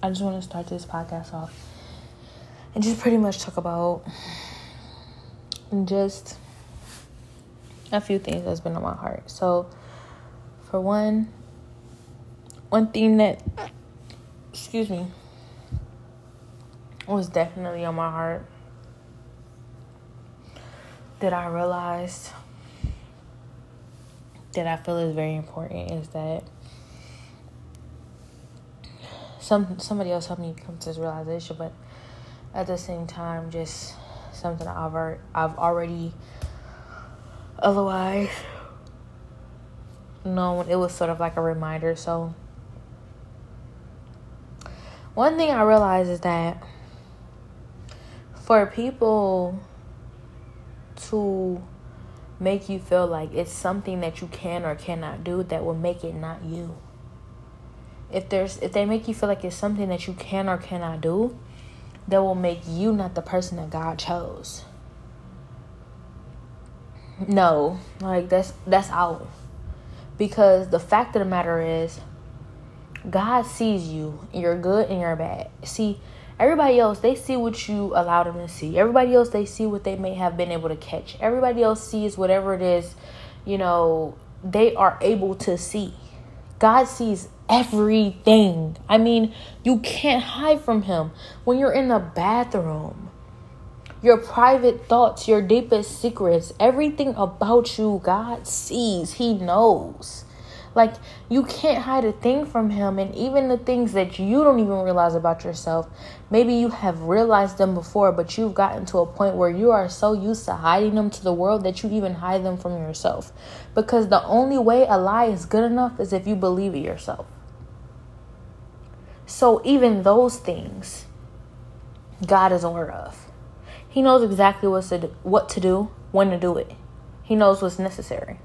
I just want to start this podcast off and just pretty much talk about just a few things that's been on my heart. So, for one, one thing that, excuse me, was definitely on my heart that I realized that I feel is very important is that some somebody else helped me come to this realization, but at the same time, just something I've I've already otherwise known. It was sort of like a reminder. So one thing I realized is that for people to make you feel like it's something that you can or cannot do that will make it not you. If there's if they make you feel like it's something that you can or cannot do, that will make you not the person that God chose. No, like that's that's out. Because the fact of the matter is God sees you, you're good and you're bad. See, Everybody else, they see what you allow them to see. Everybody else, they see what they may have been able to catch. Everybody else sees whatever it is, you know, they are able to see. God sees everything. I mean, you can't hide from Him. When you're in the bathroom, your private thoughts, your deepest secrets, everything about you, God sees, He knows. Like you can't hide a thing from him and even the things that you don't even realize about yourself. Maybe you have realized them before, but you've gotten to a point where you are so used to hiding them to the world that you even hide them from yourself. Because the only way a lie is good enough is if you believe it yourself. So even those things God is aware of. He knows exactly what to do, what to do, when to do it. He knows what's necessary.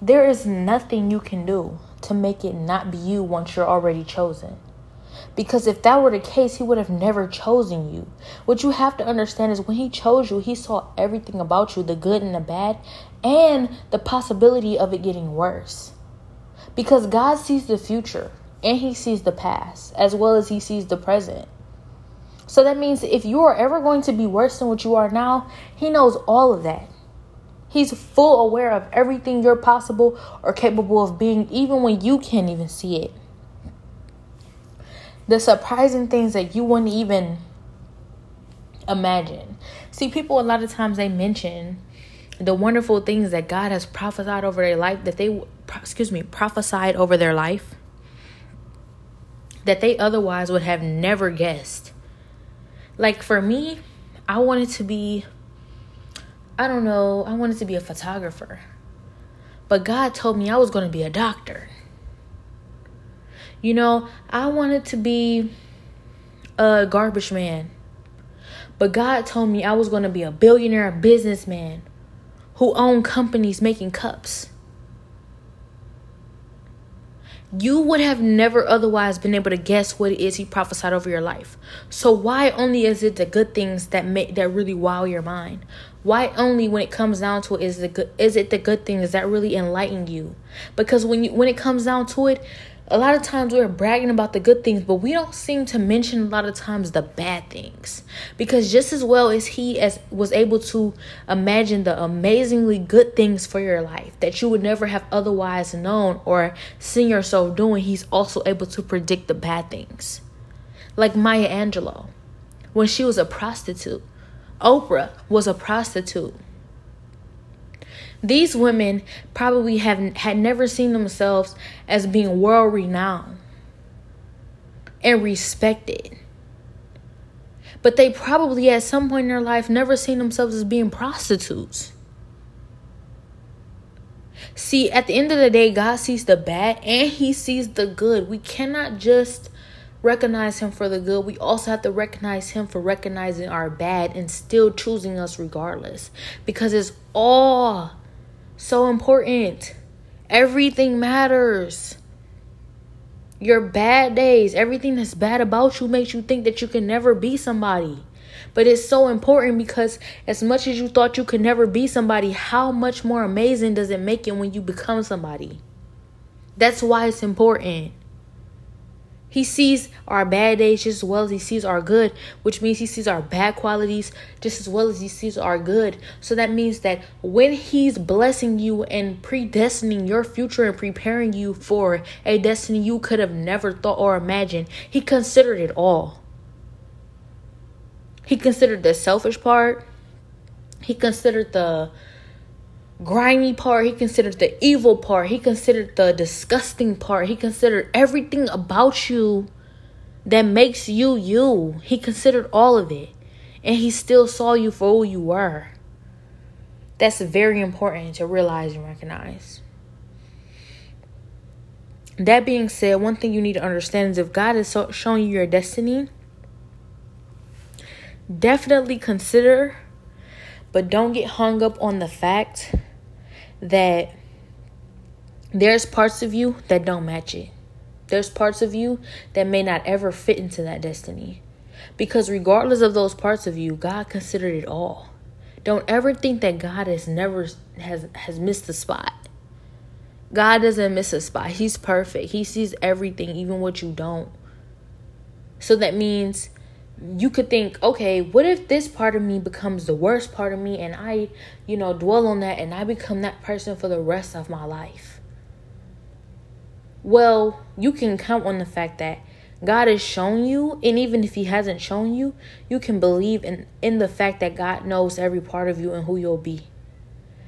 There is nothing you can do to make it not be you once you're already chosen. Because if that were the case, he would have never chosen you. What you have to understand is when he chose you, he saw everything about you the good and the bad, and the possibility of it getting worse. Because God sees the future and he sees the past as well as he sees the present. So that means if you are ever going to be worse than what you are now, he knows all of that. He's full aware of everything you're possible or capable of being, even when you can't even see it. The surprising things that you wouldn't even imagine. See, people a lot of times they mention the wonderful things that God has prophesied over their life, that they, excuse me, prophesied over their life, that they otherwise would have never guessed. Like for me, I wanted to be I don't know, I wanted to be a photographer. But God told me I was going to be a doctor. You know, I wanted to be a garbage man. But God told me I was going to be a billionaire a businessman who owned companies making cups. You would have never otherwise been able to guess what it is he prophesied over your life. So why only is it the good things that make that really wow your mind? Why only when it comes down to it is the good is it the good things that really enlighten you? Because when you when it comes down to it, a lot of times we're bragging about the good things, but we don't seem to mention a lot of times the bad things. Because just as well as he as was able to imagine the amazingly good things for your life that you would never have otherwise known or seen yourself doing, he's also able to predict the bad things. Like Maya Angelou, when she was a prostitute Oprah was a prostitute. These women probably have had never seen themselves as being world renowned and respected. But they probably at some point in their life never seen themselves as being prostitutes. See, at the end of the day, God sees the bad and He sees the good. We cannot just recognize him for the good, we also have to recognize him for recognizing our bad and still choosing us regardless. Because it's all so important. Everything matters. Your bad days, everything that's bad about you makes you think that you can never be somebody. But it's so important because as much as you thought you could never be somebody, how much more amazing does it make it when you become somebody? That's why it's important. He sees our bad days just as well as he sees our good, which means he sees our bad qualities just as well as he sees our good. So that means that when he's blessing you and predestining your future and preparing you for a destiny you could have never thought or imagined, he considered it all. He considered the selfish part. He considered the grimy part. He considered the evil part. He considered the disgusting part. He considered everything about you that makes you you. He considered all of it. And he still saw you for who you were. That's very important to realize and recognize. That being said, one thing you need to understand is if God is showing you your destiny, definitely consider, but don't get hung up on the fact that there's parts of you that don't match it. There's parts of you that may not ever fit into that destiny. Because regardless of those parts of you, God considered it all. Don't ever think that God has never has has missed a spot. God doesn't miss a spot. He's perfect. He sees everything, even what you don't. So that means you could think, okay, what if this part of me becomes the worst part of me and I, you know, dwell on that and I become that person for the rest of my life? Well, you can count on the fact that God has shown you, and even if He hasn't shown you, you can believe in, in the fact that God knows every part of you and who you'll be.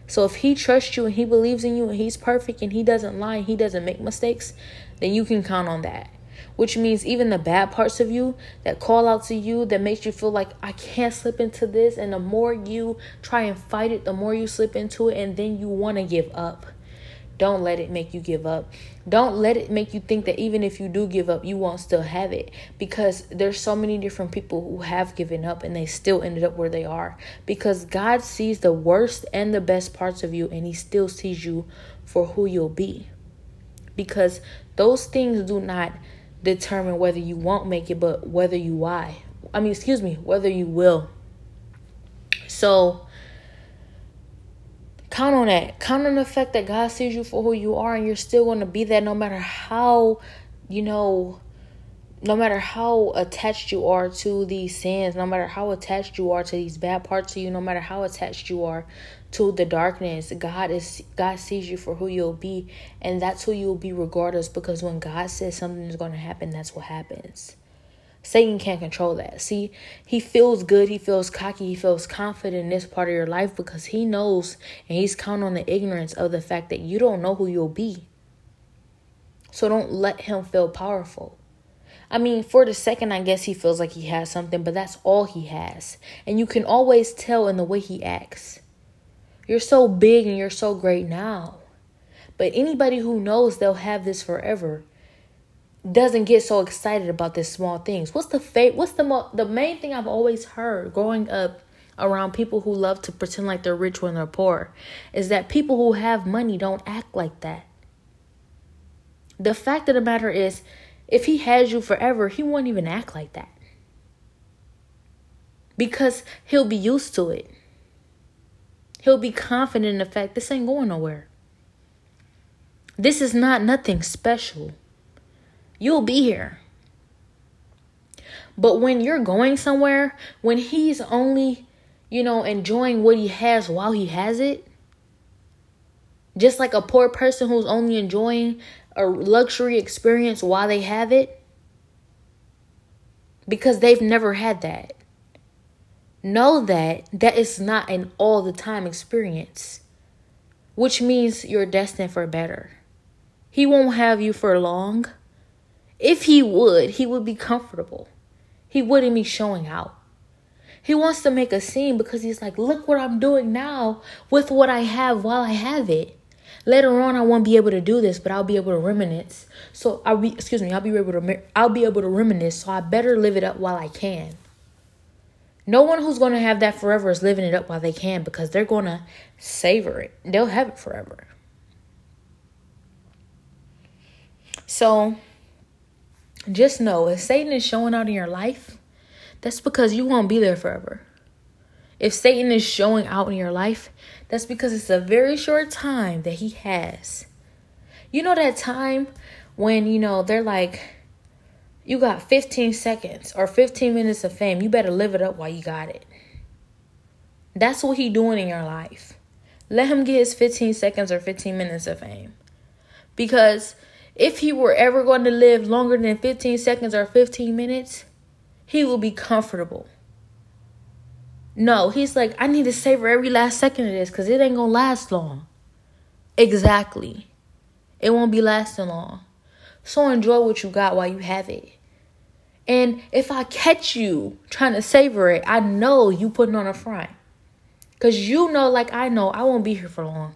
So if He trusts you and He believes in you and He's perfect and He doesn't lie and He doesn't make mistakes, then you can count on that which means even the bad parts of you that call out to you that makes you feel like I can't slip into this. And the more you try and fight it the more you slip into it and then you want to give up. Don't let it make you give up. Don't let it make you think that even if you do give up you won't still have it. Because there's so many different people who have given up and they still ended up where they are. Because God sees the worst and the best parts of you and he still sees you for who you'll be. Because those things do not determine whether you won't make it, but whether you why. I mean, excuse me, whether you will. So count on that. Count on the fact that God sees you for who you are and you're still going to be there no matter how, you know, no matter how attached you are to these sins, no matter how attached you are to these bad parts of you, no matter how attached you are to the darkness, God is God sees you for who you'll be, and that's who you'll be regardless. Because when God says something is going to happen, that's what happens. Satan can't control that. See, he feels good, he feels cocky, he feels confident in this part of your life because he knows and he's counting on the ignorance of the fact that you don't know who you'll be. So don't let him feel powerful. I mean, for the second, I guess he feels like he has something, but that's all he has. And you can always tell in the way he acts. You're so big and you're so great now. But anybody who knows they'll have this forever doesn't get so excited about these small things. What's the fa- what's the mo- the main thing I've always heard growing up around people who love to pretend like they're rich when they're poor is that people who have money don't act like that. The fact of the matter is if he has you forever, he won't even act like that. Because he'll be used to it. He'll be confident in the fact this ain't going nowhere. This is not nothing special. You'll be here. But when you're going somewhere, when he's only, you know, enjoying what he has while he has it, just like a poor person who's only enjoying a luxury experience while they have it because they've never had that. Know that that is not an all the time experience, which means you're destined for better. He won't have you for long. If he would, he would be comfortable. He wouldn't be showing out. He wants to make a scene because he's like, look what I'm doing now with what I have while I have it. Later on, I won't be able to do this, but I'll be able to reminisce. So I'll be, excuse me, I'll be able to, I'll be able to reminisce. So I better live it up while I can. No one who's going to have that forever is living it up while they can because they're going to savor it. They'll have it forever. So just know if Satan is showing out in your life, that's because you won't be there forever. If Satan is showing out in your life, that's because it's a very short time that he has. You know that time when, you know, they're like, You got 15 seconds or 15 minutes of fame. You better live it up while you got it. That's what he doing in your life. Let him get his 15 seconds or 15 minutes of fame. Because if he were ever going to live longer than 15 seconds or 15 minutes, he will be comfortable. No, he's like, I need to savor every last second of this because it ain't going to last long. Exactly. It won't be lasting long. So enjoy what you got while you have it. And if I catch you trying to savor it, I know you putting on a front. Cause you know, like I know, I won't be here for long.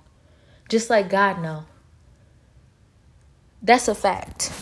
Just like God know. That's a fact.